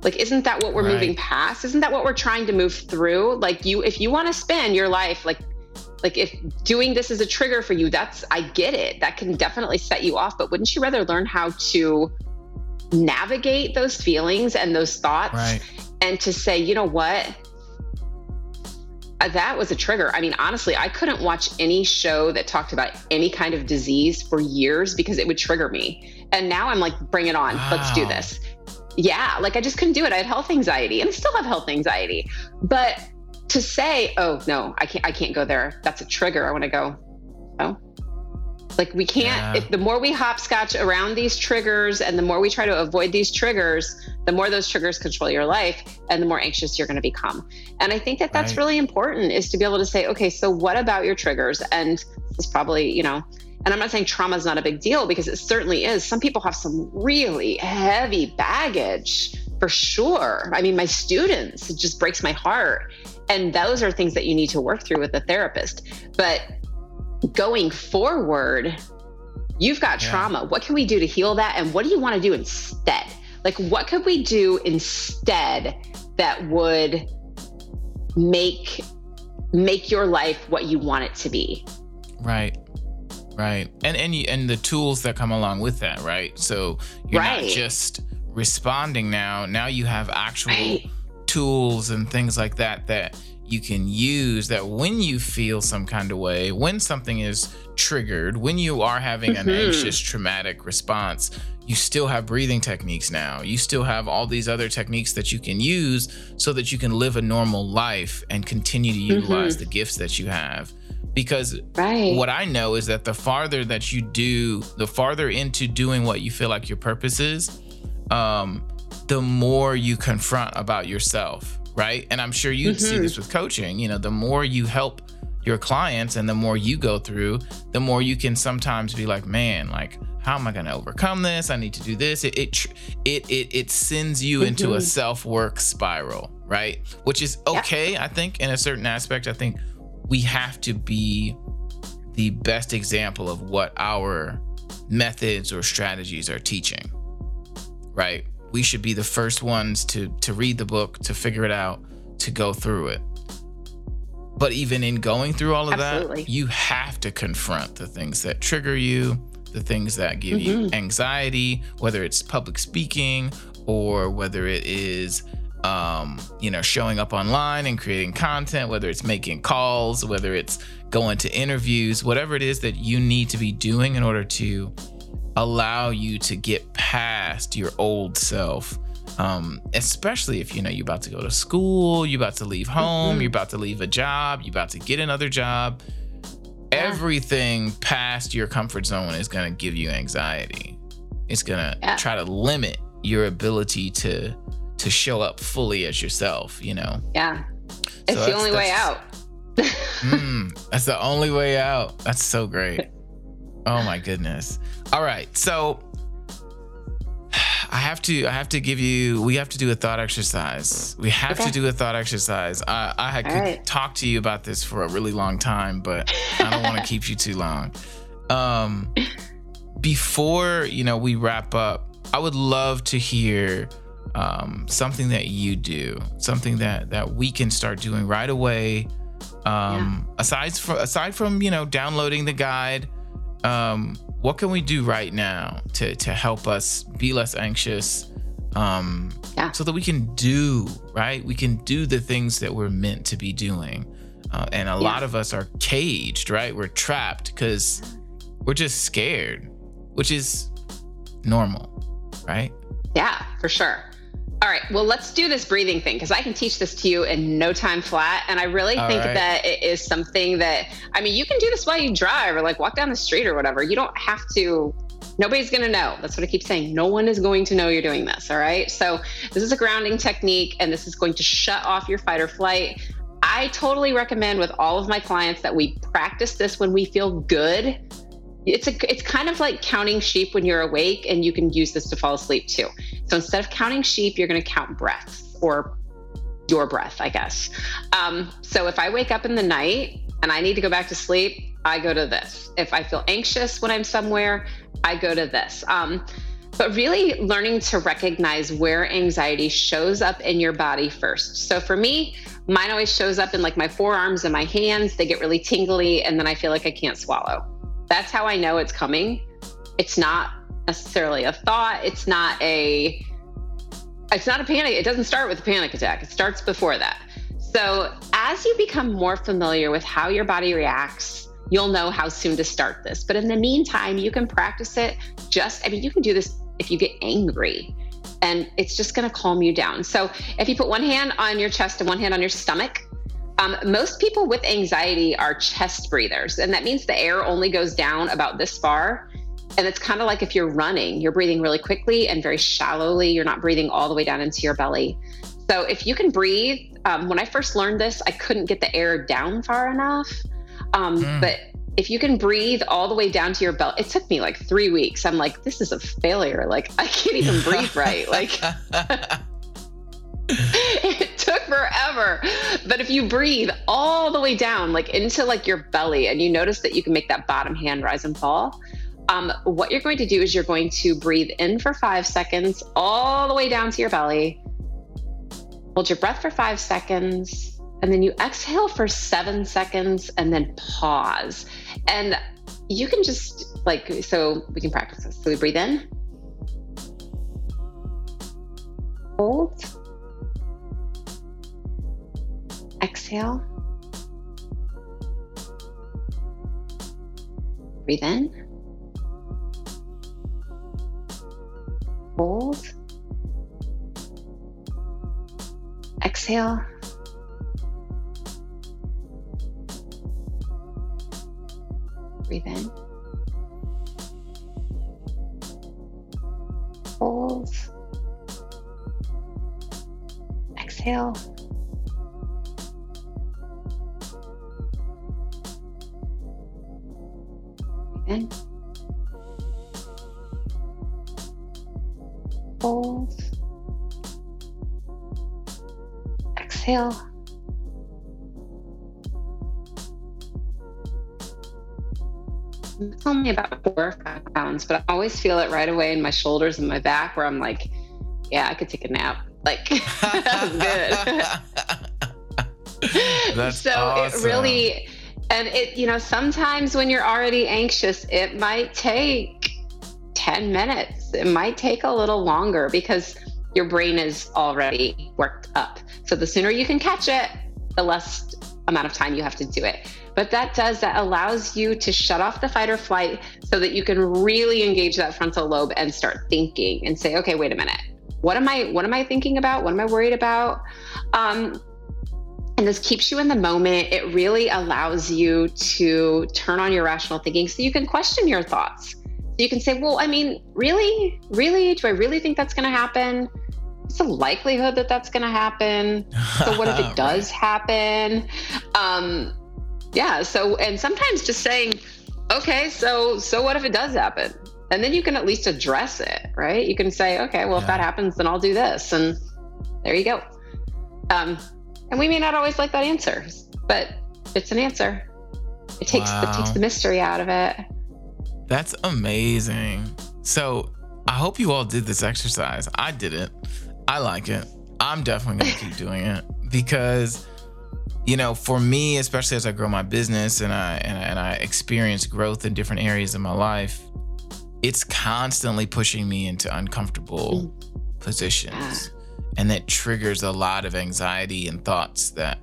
Like, isn't that what we're right. moving past? Isn't that what we're trying to move through? Like, you, if you want to spend your life like like if doing this is a trigger for you that's i get it that can definitely set you off but wouldn't you rather learn how to navigate those feelings and those thoughts right. and to say you know what that was a trigger. I mean, honestly, I couldn't watch any show that talked about any kind of disease for years because it would trigger me. And now I'm like, bring it on. Wow. Let's do this. Yeah, like I just couldn't do it. I had health anxiety and I still have health anxiety. But to say, oh no, I can't I can't go there. That's a trigger. I want to go, oh. Like we can't yeah. if the more we hopscotch around these triggers and the more we try to avoid these triggers, the more those triggers control your life and the more anxious you're going to become. And I think that that's right. really important is to be able to say, okay, so what about your triggers? And it's probably, you know, and I'm not saying trauma is not a big deal because it certainly is. Some people have some really heavy baggage for sure. I mean, my students, it just breaks my heart and those are things that you need to work through with a therapist but going forward, you've got yeah. trauma. What can we do to heal that? And what do you want to do instead? Like, what could we do instead that would make make your life what you want it to be? Right. Right. And and and the tools that come along with that, right? So you're right. not just responding now. Now you have actual right. tools and things like that that you can use that when you feel some kind of way, when something is triggered, when you are having mm-hmm. an anxious, traumatic response, you still have breathing techniques now. You still have all these other techniques that you can use so that you can live a normal life and continue to utilize mm-hmm. the gifts that you have. Because right. what I know is that the farther that you do, the farther into doing what you feel like your purpose is, um, the more you confront about yourself right? And I'm sure you mm-hmm. see this with coaching. You know, the more you help your clients and the more you go through, the more you can sometimes be like, man, like, how am I going to overcome this? I need to do this. It it it it, it sends you mm-hmm. into a mm-hmm. self work spiral, right? Which is okay, yeah. I think, in a certain aspect. I think we have to be the best example of what our methods or strategies are teaching, right? we should be the first ones to to read the book, to figure it out, to go through it. But even in going through all of Absolutely. that, you have to confront the things that trigger you, the things that give mm-hmm. you anxiety, whether it's public speaking or whether it is um, you know, showing up online and creating content, whether it's making calls, whether it's going to interviews, whatever it is that you need to be doing in order to allow you to get past your old self um, especially if you know you're about to go to school you're about to leave home mm-hmm. you're about to leave a job you're about to get another job. Yeah. everything past your comfort zone is going to give you anxiety. It's going to yeah. try to limit your ability to to show up fully as yourself you know? Yeah. It's so the only way out. Mm, that's the only way out. That's so great oh my goodness all right. So I have to I have to give you we have to do a thought exercise. We have okay. to do a thought exercise. I, I could right. talk to you about this for a really long time, but I don't want to keep you too long. Um before, you know, we wrap up, I would love to hear um, something that you do, something that that we can start doing right away. Um, yeah. aside from aside from, you know, downloading the guide, um, what can we do right now to to help us be less anxious um yeah. so that we can do right? We can do the things that we're meant to be doing. Uh, and a yeah. lot of us are caged right? We're trapped because we're just scared which is normal right? Yeah for sure all right. Well, let's do this breathing thing because I can teach this to you in no time flat. And I really All think right. that it is something that, I mean, you can do this while you drive or like walk down the street or whatever. You don't have to, nobody's going to know. That's what I keep saying. No one is going to know you're doing this. All right. So this is a grounding technique and this is going to shut off your fight or flight. I totally recommend with all of my clients that we practice this when we feel good it's a it's kind of like counting sheep when you're awake and you can use this to fall asleep too so instead of counting sheep you're going to count breaths or your breath i guess. Um, so if i wake up in the night and i need to go back to sleep i go to this. If i feel anxious when i'm somewhere i go to this. Um, but really learning to recognize where anxiety shows up in your body first. So for me mine always shows up in like my forearms and my hands. They get really tingly and then i feel like i can't swallow. That's how I know it's coming. It's not necessarily a thought. It's not a it's not a panic. It doesn't start with a panic attack. It starts before that. So, as you become more familiar with how your body reacts, you'll know how soon to start this. But in the meantime, you can practice it just I mean, you can do this if you get angry and it's just going to calm you down. So, if you put one hand on your chest and one hand on your stomach, um, most people with anxiety are chest breathers, and that means the air only goes down about this far. And it's kind of like if you're running, you're breathing really quickly and very shallowly. You're not breathing all the way down into your belly. So if you can breathe, um, when I first learned this, I couldn't get the air down far enough. Um, mm. But if you can breathe all the way down to your belly, it took me like three weeks. I'm like, this is a failure. Like I can't even breathe right. Like it took forever. But if you breathe all the way down, like into like your belly, and you notice that you can make that bottom hand rise and fall, um, what you're going to do is you're going to breathe in for five seconds, all the way down to your belly. Hold your breath for five seconds, and then you exhale for seven seconds, and then pause. And you can just like, so we can practice this. So we breathe in, hold, exhale, breathe in. Hold. Exhale. Breathe in. Hold. Exhale. Breathe in. Hold. Exhale. It's only about four or five pounds, but I always feel it right away in my shoulders and my back where I'm like, yeah, I could take a nap. Like, that was good. That's so awesome. it really, and it, you know, sometimes when you're already anxious, it might take 10 minutes. It might take a little longer because your brain is already worked up. So the sooner you can catch it, the less amount of time you have to do it. But that does, that allows you to shut off the fight or flight so that you can really engage that frontal lobe and start thinking and say, okay, wait a minute. What am I what am I thinking about? What am I worried about? Um, and this keeps you in the moment. It really allows you to turn on your rational thinking so you can question your thoughts you can say, well, I mean, really? Really? Do I really think that's going to happen? What's the likelihood that that's going to happen? So, what if it does right. happen? Um, yeah. So, and sometimes just saying, okay, so, so what if it does happen? And then you can at least address it, right? You can say, okay, well, yeah. if that happens, then I'll do this. And there you go. Um, and we may not always like that answer, but it's an answer. It takes wow. it takes the mystery out of it. That's amazing. So I hope you all did this exercise. I did it. I like it. I'm definitely going to keep doing it because, you know, for me, especially as I grow my business and I, and I, and I experience growth in different areas of my life, it's constantly pushing me into uncomfortable mm. positions. And that triggers a lot of anxiety and thoughts that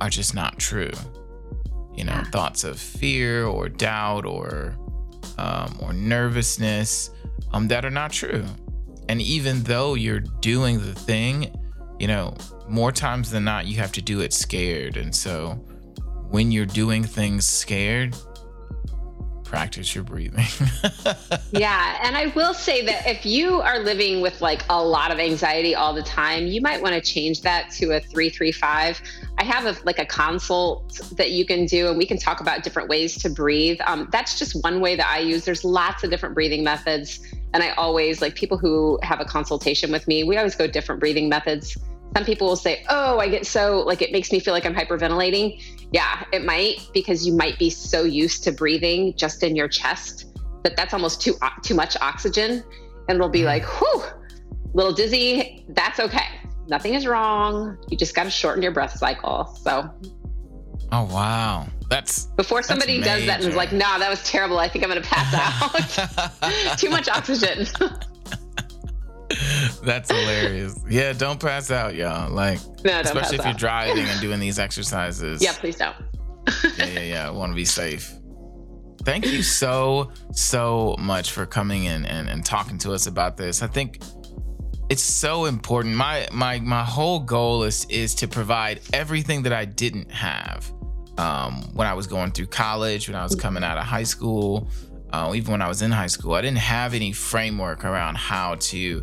are just not true. You know, thoughts of fear or doubt or um, or nervousness um, that are not true. And even though you're doing the thing, you know, more times than not, you have to do it scared. And so when you're doing things scared, practice your breathing. yeah. And I will say that if you are living with like a lot of anxiety all the time, you might want to change that to a 335. I have a, like a consult that you can do, and we can talk about different ways to breathe. Um, that's just one way that I use. There's lots of different breathing methods. And I always like people who have a consultation with me, we always go different breathing methods some people will say, "Oh, I get so like it makes me feel like I'm hyperventilating." Yeah, it might because you might be so used to breathing just in your chest that that's almost too too much oxygen, and it'll be mm-hmm. like, "Whew, little dizzy." That's okay. Nothing is wrong. You just got to shorten your breath cycle. So. Oh wow, that's before somebody that's does that and is like, "Nah, that was terrible. I think I'm gonna pass out." too much oxygen. That's hilarious. Yeah, don't pass out, y'all. Like, no, especially if you're driving and doing these exercises. Yeah, please don't. yeah, yeah, yeah. I want to be safe. Thank you so, so much for coming in and, and talking to us about this. I think it's so important. My my my whole goal is is to provide everything that I didn't have um, when I was going through college, when I was coming out of high school, uh, even when I was in high school. I didn't have any framework around how to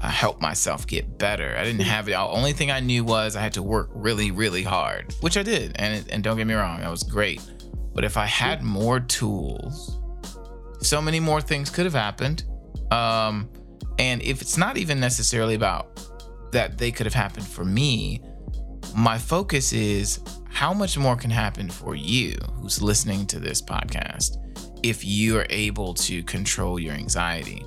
uh, help myself get better. I didn't have it. The only thing I knew was I had to work really, really hard, which I did. And and don't get me wrong, that was great. But if I had more tools, so many more things could have happened. Um, and if it's not even necessarily about that they could have happened for me, my focus is how much more can happen for you who's listening to this podcast if you are able to control your anxiety,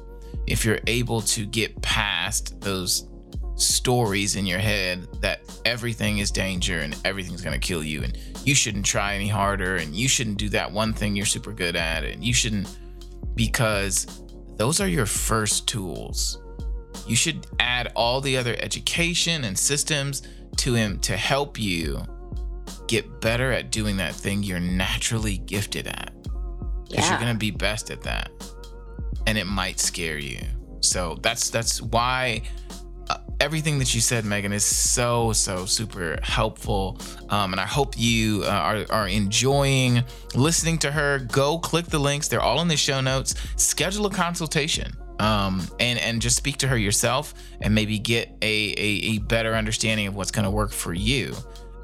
if you're able to get past those stories in your head that everything is danger and everything's going to kill you and you shouldn't try any harder and you shouldn't do that one thing you're super good at and you shouldn't because those are your first tools. You should add all the other education and systems to him to help you get better at doing that thing you're naturally gifted at. Because yeah. you're going to be best at that. And it might scare you. So that's that's why everything that you said, Megan, is so so super helpful, um, and I hope you uh, are are enjoying listening to her. Go click the links; they're all in the show notes. Schedule a consultation. Um, and and just speak to her yourself and maybe get a, a, a better understanding of what's going to work for you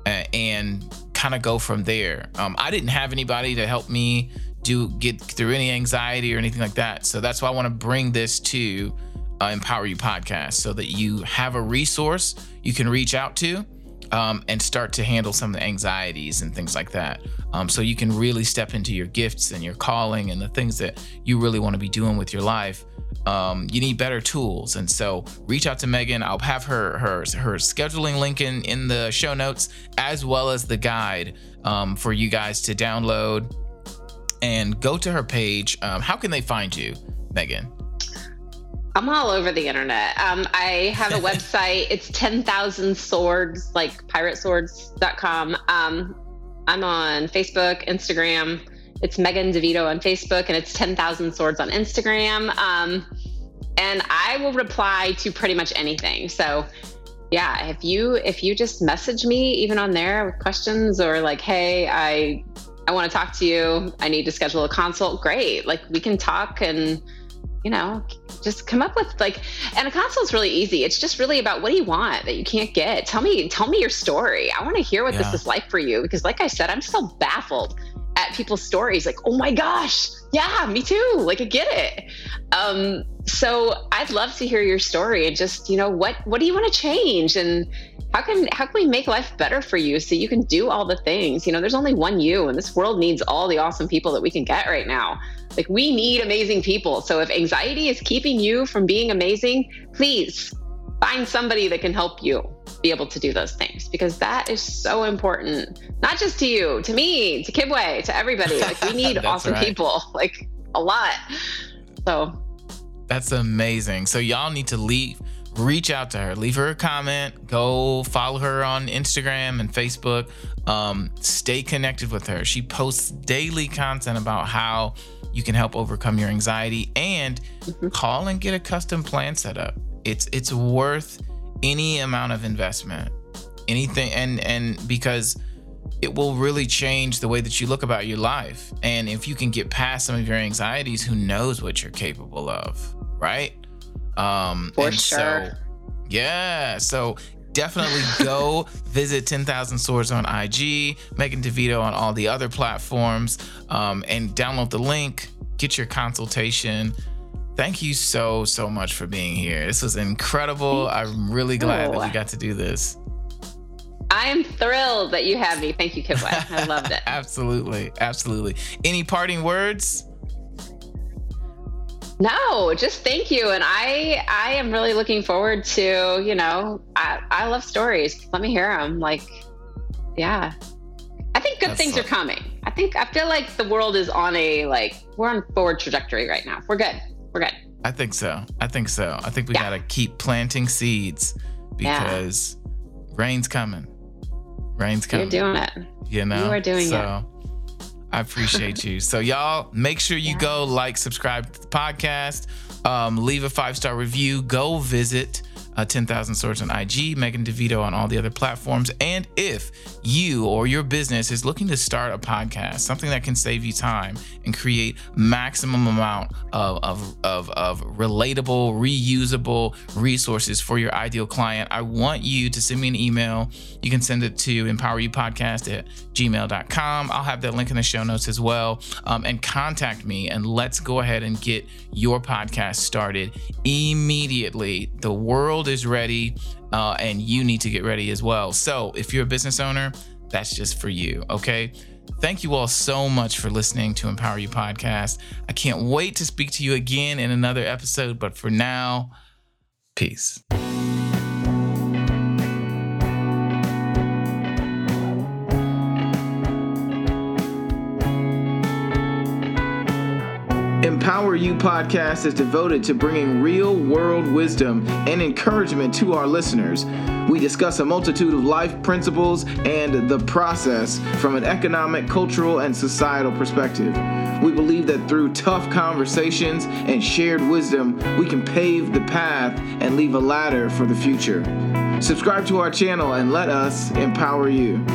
uh, and kind of go from there. Um, I didn't have anybody to help me do get through any anxiety or anything like that. So that's why I want to bring this to uh, Empower You podcast so that you have a resource you can reach out to um, and start to handle some of the anxieties and things like that. Um, so you can really step into your gifts and your calling and the things that you really want to be doing with your life. Um, you need better tools, and so reach out to Megan. I'll have her her her scheduling link in in the show notes as well as the guide um, for you guys to download and go to her page. Um, how can they find you, Megan? I'm all over the internet. Um, I have a website. It's 10,000 swords, like pirateswords.com. Um, I'm on Facebook, Instagram. It's Megan DeVito on Facebook, and it's 10,000 swords on Instagram. Um, and I will reply to pretty much anything. So, yeah, if you if you just message me even on there with questions or like, hey, I I want to talk to you. I need to schedule a consult. Great. Like we can talk and you know, just come up with like, and a console is really easy. It's just really about what do you want that you can't get? Tell me, tell me your story. I want to hear what yeah. this is like for you because, like I said, I'm still baffled at people's stories. Like, oh my gosh, yeah, me too. Like, I get it. Um, so I'd love to hear your story and just, you know, what what do you want to change and how can how can we make life better for you so you can do all the things? You know, there's only one you, and this world needs all the awesome people that we can get right now. Like we need amazing people. So if anxiety is keeping you from being amazing, please find somebody that can help you be able to do those things because that is so important. Not just to you, to me, to Kibwe, to everybody. Like we need awesome right. people, like a lot. So that's amazing. So y'all need to leave reach out to her leave her a comment go follow her on instagram and facebook um, stay connected with her she posts daily content about how you can help overcome your anxiety and mm-hmm. call and get a custom plan set up. It's it's worth any amount of investment. Anything and and because it will really change the way that you look about your life. And if you can get past some of your anxieties, who knows what you're capable of, right? Um For and sure. so yeah, so definitely go visit 10,000 Swords on IG, Megan DeVito on all the other platforms, um, and download the link, get your consultation. Thank you so, so much for being here. This was incredible. I'm really glad that we got to do this. I am thrilled that you have me. Thank you, Kibwe. I loved it. absolutely. Absolutely. Any parting words? No, just thank you. And I I am really looking forward to, you know, I, I love stories. Let me hear them. Like, yeah. I think good That's things are coming. I think I feel like the world is on a like we're on forward trajectory right now. We're good. We're good. I think so. I think so. I think we yeah. gotta keep planting seeds because yeah. rain's coming. Rain's coming. You're doing it. You know. You are doing so, it. I appreciate you. So y'all make sure you yeah. go like, subscribe to the podcast, um, leave a five star review. Go visit uh, 10,000 Swords on IG, Megan DeVito on all the other platforms. And if you or your business is looking to start a podcast, something that can save you time and create maximum amount of, of, of, of relatable, reusable resources for your ideal client, I want you to send me an email. You can send it to empoweryoupodcast at gmail.com. I'll have that link in the show notes as well. Um, and contact me and let's go ahead and get your podcast started immediately. The world world is ready, uh, and you need to get ready as well. So if you're a business owner, that's just for you. Okay. Thank you all so much for listening to Empower You podcast. I can't wait to speak to you again in another episode, but for now, peace. Empower You podcast is devoted to bringing real world wisdom and encouragement to our listeners. We discuss a multitude of life principles and the process from an economic, cultural, and societal perspective. We believe that through tough conversations and shared wisdom, we can pave the path and leave a ladder for the future. Subscribe to our channel and let us empower you.